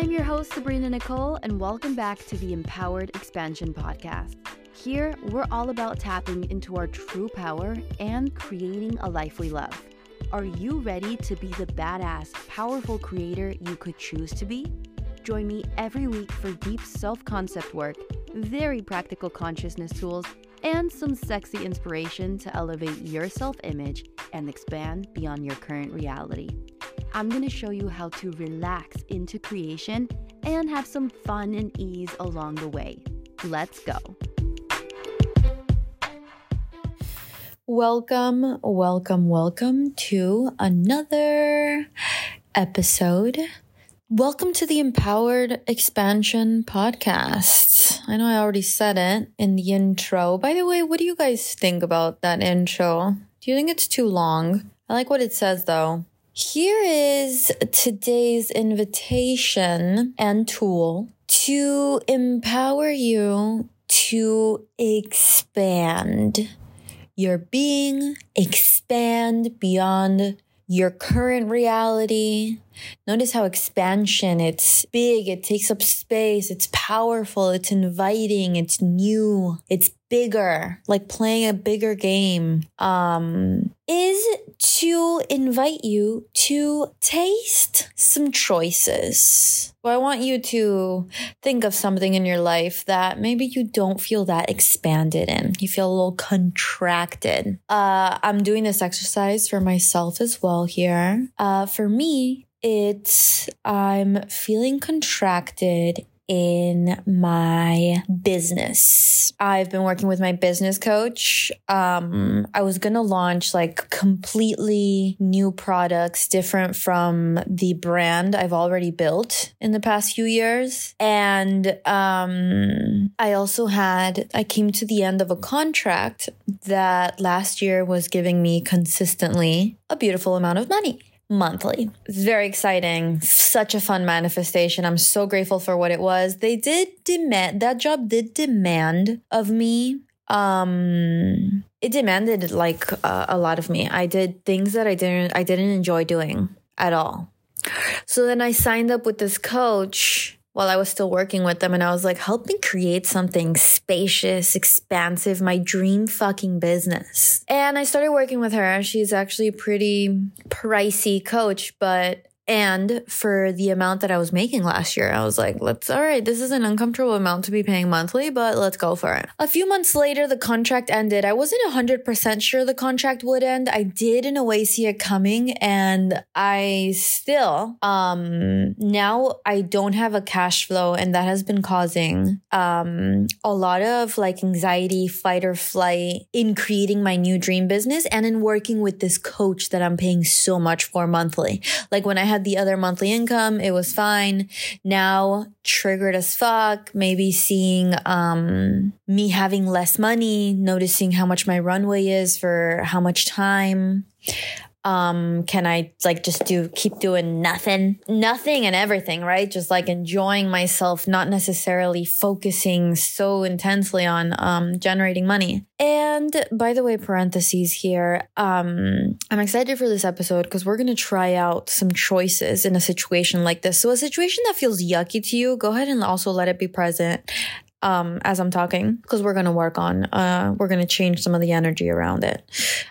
I'm your host, Sabrina Nicole, and welcome back to the Empowered Expansion Podcast. Here, we're all about tapping into our true power and creating a life we love. Are you ready to be the badass, powerful creator you could choose to be? Join me every week for deep self concept work, very practical consciousness tools, and some sexy inspiration to elevate your self image and expand beyond your current reality. I'm going to show you how to relax into creation and have some fun and ease along the way. Let's go. Welcome, welcome, welcome to another episode. Welcome to the Empowered Expansion Podcast. I know I already said it in the intro. By the way, what do you guys think about that intro? Do you think it's too long? I like what it says though. Here is today's invitation and tool to empower you to expand your being, expand beyond your current reality. Notice how expansion, it's big, it takes up space, it's powerful, it's inviting, it's new, it's bigger, like playing a bigger game. Um, is to invite you to taste some choices. Well, I want you to think of something in your life that maybe you don't feel that expanded in. You feel a little contracted. Uh, I'm doing this exercise for myself as well here. Uh, for me, it's I'm feeling contracted in my business. I've been working with my business coach. Um, I was going to launch like completely new products different from the brand I've already built in the past few years. And um, I also had, I came to the end of a contract that last year was giving me consistently a beautiful amount of money monthly. It's very exciting. Such a fun manifestation. I'm so grateful for what it was. They did demand that job did demand of me um it demanded like uh, a lot of me. I did things that I didn't I didn't enjoy doing at all. So then I signed up with this coach while I was still working with them. And I was like, help me create something spacious, expansive, my dream fucking business. And I started working with her. And she's actually a pretty pricey coach, but and for the amount that I was making last year, I was like, let's, all right, this is an uncomfortable amount to be paying monthly, but let's go for it. A few months later, the contract ended. I wasn't 100% sure the contract would end. I did in a way see it coming and I still, um, now I don't have a cash flow and that has been causing, um, a lot of like anxiety, fight or flight in creating my new dream business and in working with this coach that I'm paying so much for monthly. Like when I had had the other monthly income. It was fine. Now triggered as fuck. Maybe seeing, um, me having less money, noticing how much my runway is for how much time um can i like just do keep doing nothing? Nothing and everything right? Just like enjoying myself not necessarily focusing so intensely on um generating money. And by the way parentheses here um i'm excited for this episode because we're going to try out some choices in a situation like this. So a situation that feels yucky to you go ahead and also let it be present um, as I'm talking because we're to work on, uh, we're to change some of the energy around it.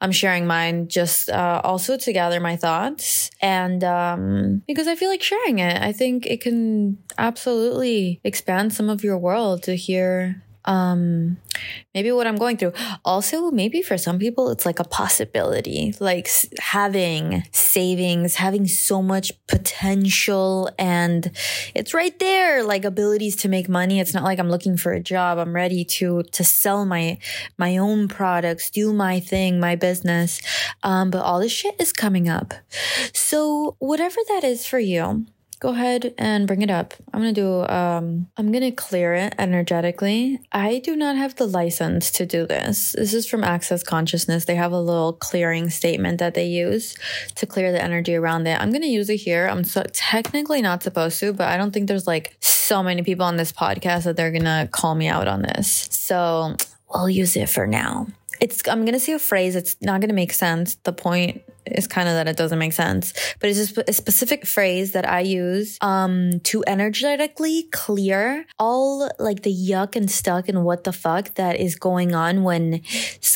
I'm sharing mine just, uh, also to gather my thoughts and, um, because I feel like sharing it. I think it can absolutely expand some of your world to hear um maybe what i'm going through. Also maybe for some people it's like a possibility like having savings having so much potential and it's right there like abilities to make money. It's not like i'm looking for a job. I'm ready to to sell my my own products do my thing my business. Um but all this shit is coming up. So whatever that is for you go ahead and bring it up. I'm gonna do, um, I'm gonna clear it energetically. I do not have the license to do this. This is from Access Consciousness. They have a little clearing statement that they use to clear the energy around it. I'm gonna use it here. I'm so technically not supposed to, but I don't think there's like so many people on this podcast that they're gonna call me out on this. So we'll use it for now. It's I'm gonna say a phrase. It's not gonna make sense. The point is kind of that it doesn't make sense, but it's just a specific phrase that I use um to energetically clear all like the yuck and stuck and what the fuck that is going on when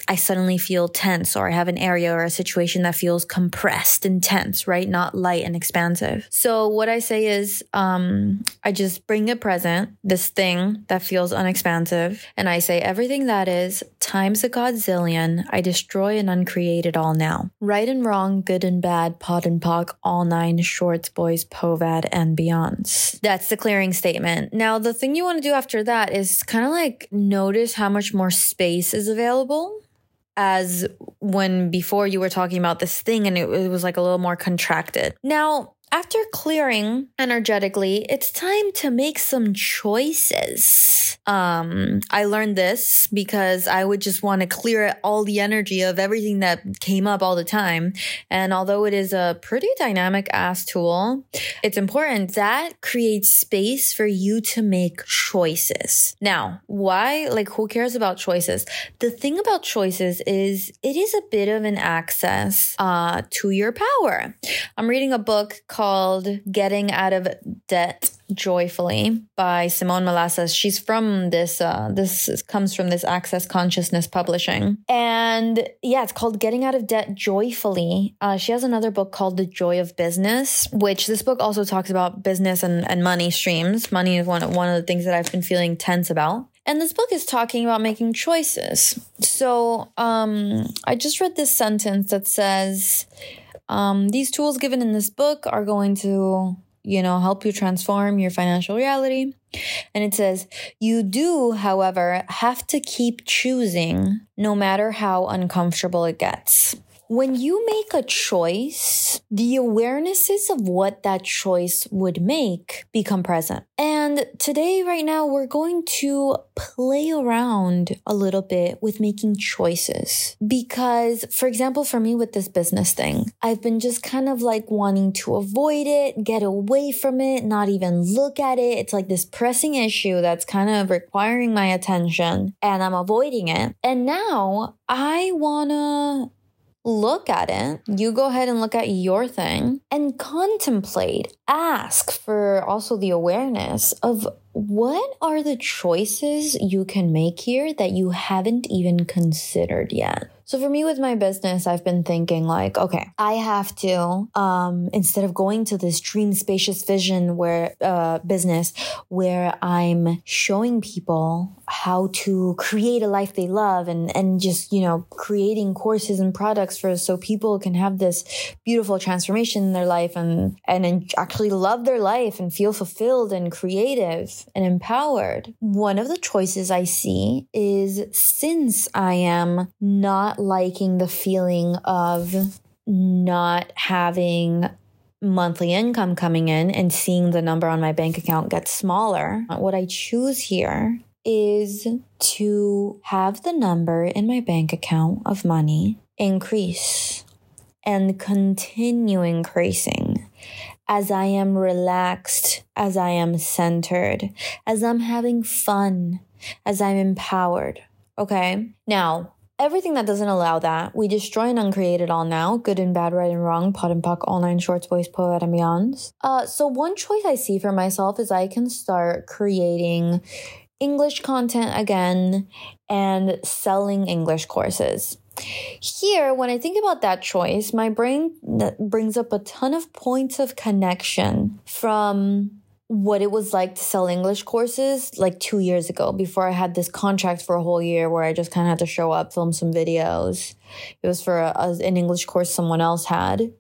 I suddenly feel tense or I have an area or a situation that feels compressed and tense, right? Not light and expansive. So what I say is um I just bring it present, this thing that feels unexpansive, and I say everything that is times a I destroy and uncreate it all now. Right and wrong good and bad, POD and POC, all nine, shorts, boys, POVAD, and beyonds. That's the clearing statement. Now, the thing you want to do after that is kind of like notice how much more space is available as when before you were talking about this thing and it was like a little more contracted. Now, after clearing energetically, it's time to make some choices. Um, I learned this because I would just want to clear all the energy of everything that came up all the time. And although it is a pretty dynamic ass tool, it's important that creates space for you to make choices. Now, why? Like, who cares about choices? The thing about choices is it is a bit of an access uh, to your power. I'm reading a book called Getting Out of Debt Joyfully by Simone Milasas. She's from this, uh, this is, comes from this Access Consciousness Publishing. And yeah, it's called Getting Out of Debt Joyfully. Uh, she has another book called The Joy of Business, which this book also talks about business and, and money streams. Money is one, one of the things that I've been feeling tense about. And this book is talking about making choices. So um, I just read this sentence that says, um, these tools given in this book are going to, you know, help you transform your financial reality. And it says, you do, however, have to keep choosing no matter how uncomfortable it gets. When you make a choice, the awarenesses of what that choice would make become present. And today, right now, we're going to play around a little bit with making choices. Because, for example, for me with this business thing, I've been just kind of like wanting to avoid it, get away from it, not even look at it. It's like this pressing issue that's kind of requiring my attention and I'm avoiding it. And now I wanna look at it. You go ahead and look at your thing and contemplate, ask for also the awareness of what are the choices you can make here that you haven't even considered yet. So for me with my business, I've been thinking like, okay, I have to, um, instead of going to this dream spacious vision where, uh, business where I'm showing people how to create a life they love and, and just, you know, creating courses and products for, so people can have this beautiful transformation in their life and, and actually love their life and feel fulfilled and creative and empowered. One of the choices I see is since I am not liking the feeling of not having monthly income coming in and seeing the number on my bank account get smaller, what I choose here is to have the number in my bank account of money increase and continue increasing as I am relaxed, as I am centered, as I'm having fun, as I'm empowered. Okay. Now, everything that doesn't allow that, we destroy and uncreate it all now. Good and bad, right and wrong, POD and POC, all nine shorts, boys, POVAD, and beyonds. Uh, so one choice I see for myself is I can start creating English content again and selling English courses. Here, when I think about that choice, my brain brings up a ton of points of connection from what it was like to sell English courses like two years ago before I had this contract for a whole year where I just kind of had to show up, film some videos. It was for a, an English course someone else had.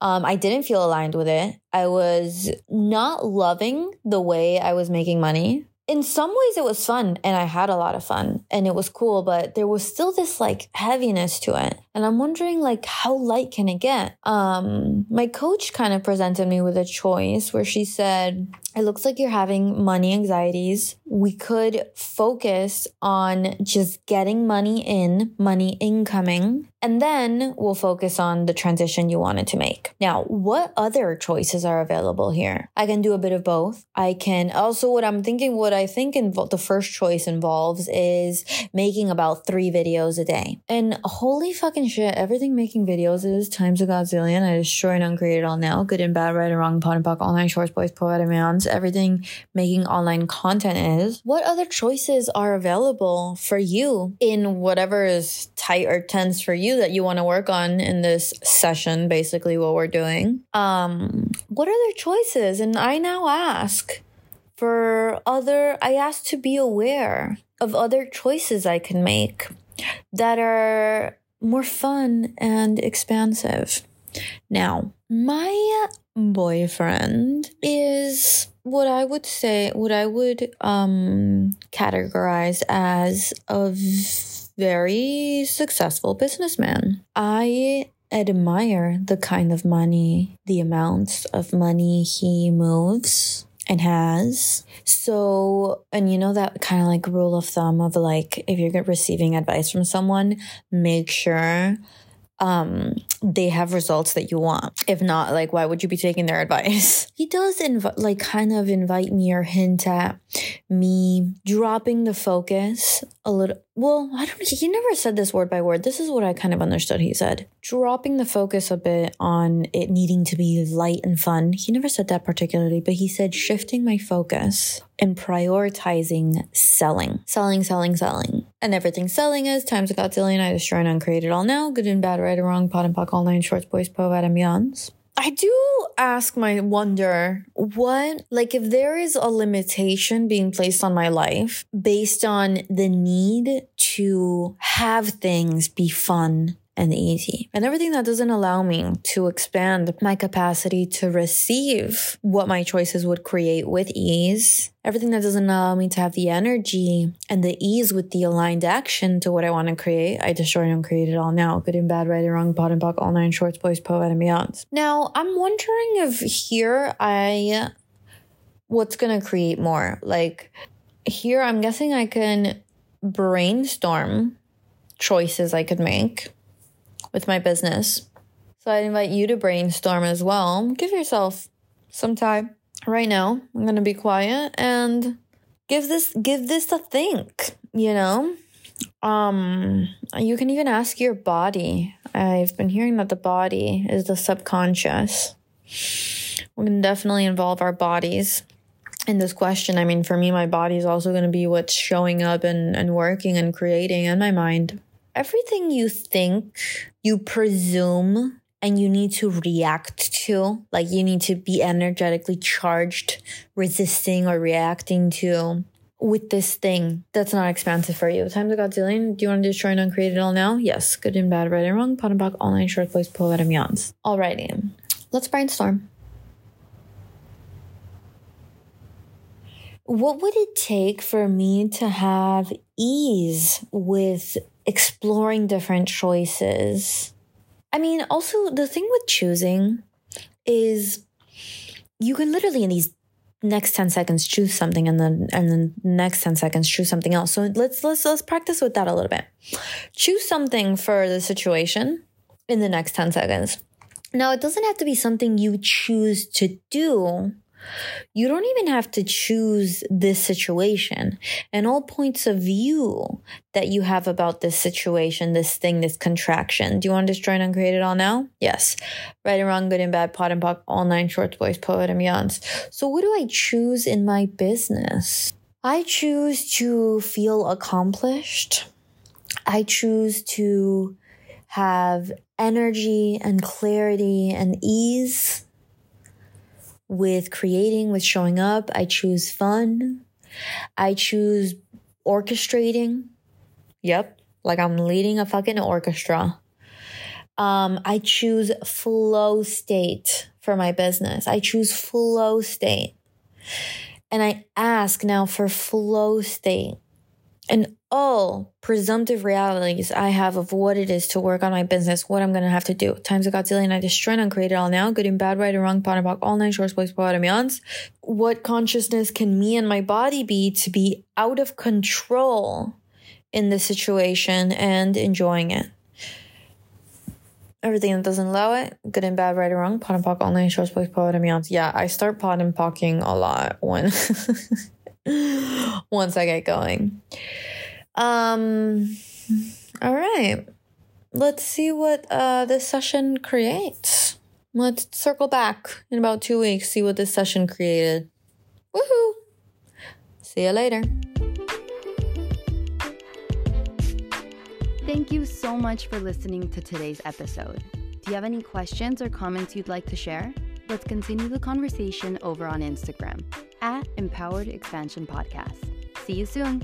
Um, I didn't feel aligned with it. I was not loving the way I was making money in some ways it was fun and I had a lot of fun and it was cool, but there was still this like heaviness to it. And I'm wondering like how light can it get? Um my coach kind of presented me with a choice where she said, "It looks like you're having money anxieties. We could focus on just getting money in, money incoming, and then we'll focus on the transition you wanted to make." Now, what other choices are available here? I can do a bit of both. I can also what I'm thinking what I think invo- the first choice involves is making about 3 videos a day. And holy fucking shit, everything making videos is times a godzillion. I destroy and uncreate it all now. Good and bad, right and wrong, POD and POC, online shorts, boys, poet, and everything making online content is. What other choices are available for you in whatever is tight or tense for you that you want to work on in this session, basically what we're doing? Um, what are choices? And I now ask for other, I ask to be aware of other choices I can make that are more fun and expansive. Now, my boyfriend is what I would say, what I would um, categorize as a very successful businessman. I admire the kind of money, the amounts of money he moves and has. So, and you know that kind of like rule of thumb of like if you're receiving advice from someone, make sure um they have results that you want. If not like why would you be taking their advice? He does inv- like kind of invite me or hint at me dropping the focus a little well i don't he never said this word by word. This is what i kind of understood he said. Dropping the focus a bit on it needing to be light and fun. He never said that particularly but he said shifting my focus and prioritizing selling selling selling selling and everything selling is times a godzillion i destroy and uncreate it all now good and bad right or wrong pot and POC all nine shorts boys poet and beyonds I do ask my wonder what, like, if there is a limitation being placed on my life based on the need to have things be fun and easy, and everything that doesn't allow me to expand my capacity to receive what my choices would create with ease, everything that doesn't allow me to have the energy and the ease with the aligned action to what I want to create, I destroy and create it all now. Good and bad, right and wrong, and POC, all nine shorts, boys, poet, and beyonds. Now, I'm wondering if here I, what's to create more? Like, here, I'm guessing I can brainstorm choices I could make with my business. So I'd invite you to brainstorm as well. Give yourself some time. Right now, I'm going to be quiet and give this give this a think, you know? Um you can even ask your body. I've been hearing that the body is the subconscious. We can definitely involve our bodies in this question. I mean, for me, my body is also going to be what's showing up and, and working and creating, and my mind everything you think, you presume, and you need to react to, like you need to be energetically charged, resisting or reacting to with this thing that's not expansive for you. Times of Godzillion, do you want to destroy and uncreate it all now? Yes. Good and bad, right and wrong, POD and POC, all nine short boys, pull out yawns. Alrighty. Let's brainstorm. What would it take for me to have ease with exploring different choices. I mean, also the thing with choosing is you can literally in these next 10 seconds choose something and then and then next 10 seconds choose something else. So let's let's let's practice with that a little bit. Choose something for the situation in the next 10 seconds. Now, it doesn't have to be something you choose to do you don't even have to choose this situation and all points of view that you have about this situation, this thing, this contraction. Do you want to destroy and uncreate it all now? Yes. Right and wrong, good and bad, pot and POC, all nine shorts, boys, poet, and beyonds. So, what do I choose in my business? I choose to feel accomplished. I choose to have energy and clarity and ease with creating, with showing up. I choose fun. I choose orchestrating. Yep. Like I'm leading a fucking orchestra. Um, I choose flow state for my business. I choose flow state. And I ask now for flow state. And all presumptive realities I have of what it is to work on my business, what I'm gonna have to do. Times a Godzillion, I destroy and uncreate it all now. Good and bad, right and wrong, pot and POD all nine shorts, boys, poet, What consciousness can me and my body be to be out of control in this situation and enjoying it? Everything that doesn't allow it, good and bad, right and wrong, pot and POC, all nine shorts, boys, poet, Yeah, I start pot and POCing a lot when once I get going. Um, all right. Let's see what uh, this session creates. Let's circle back in about two weeks, see what this session created. Woohoo! See you later. Thank you so much for listening to today's episode. Do you have any questions or comments you'd like to share? Let's continue the conversation over on Instagram at Empowered Expansion Podcast. See you soon.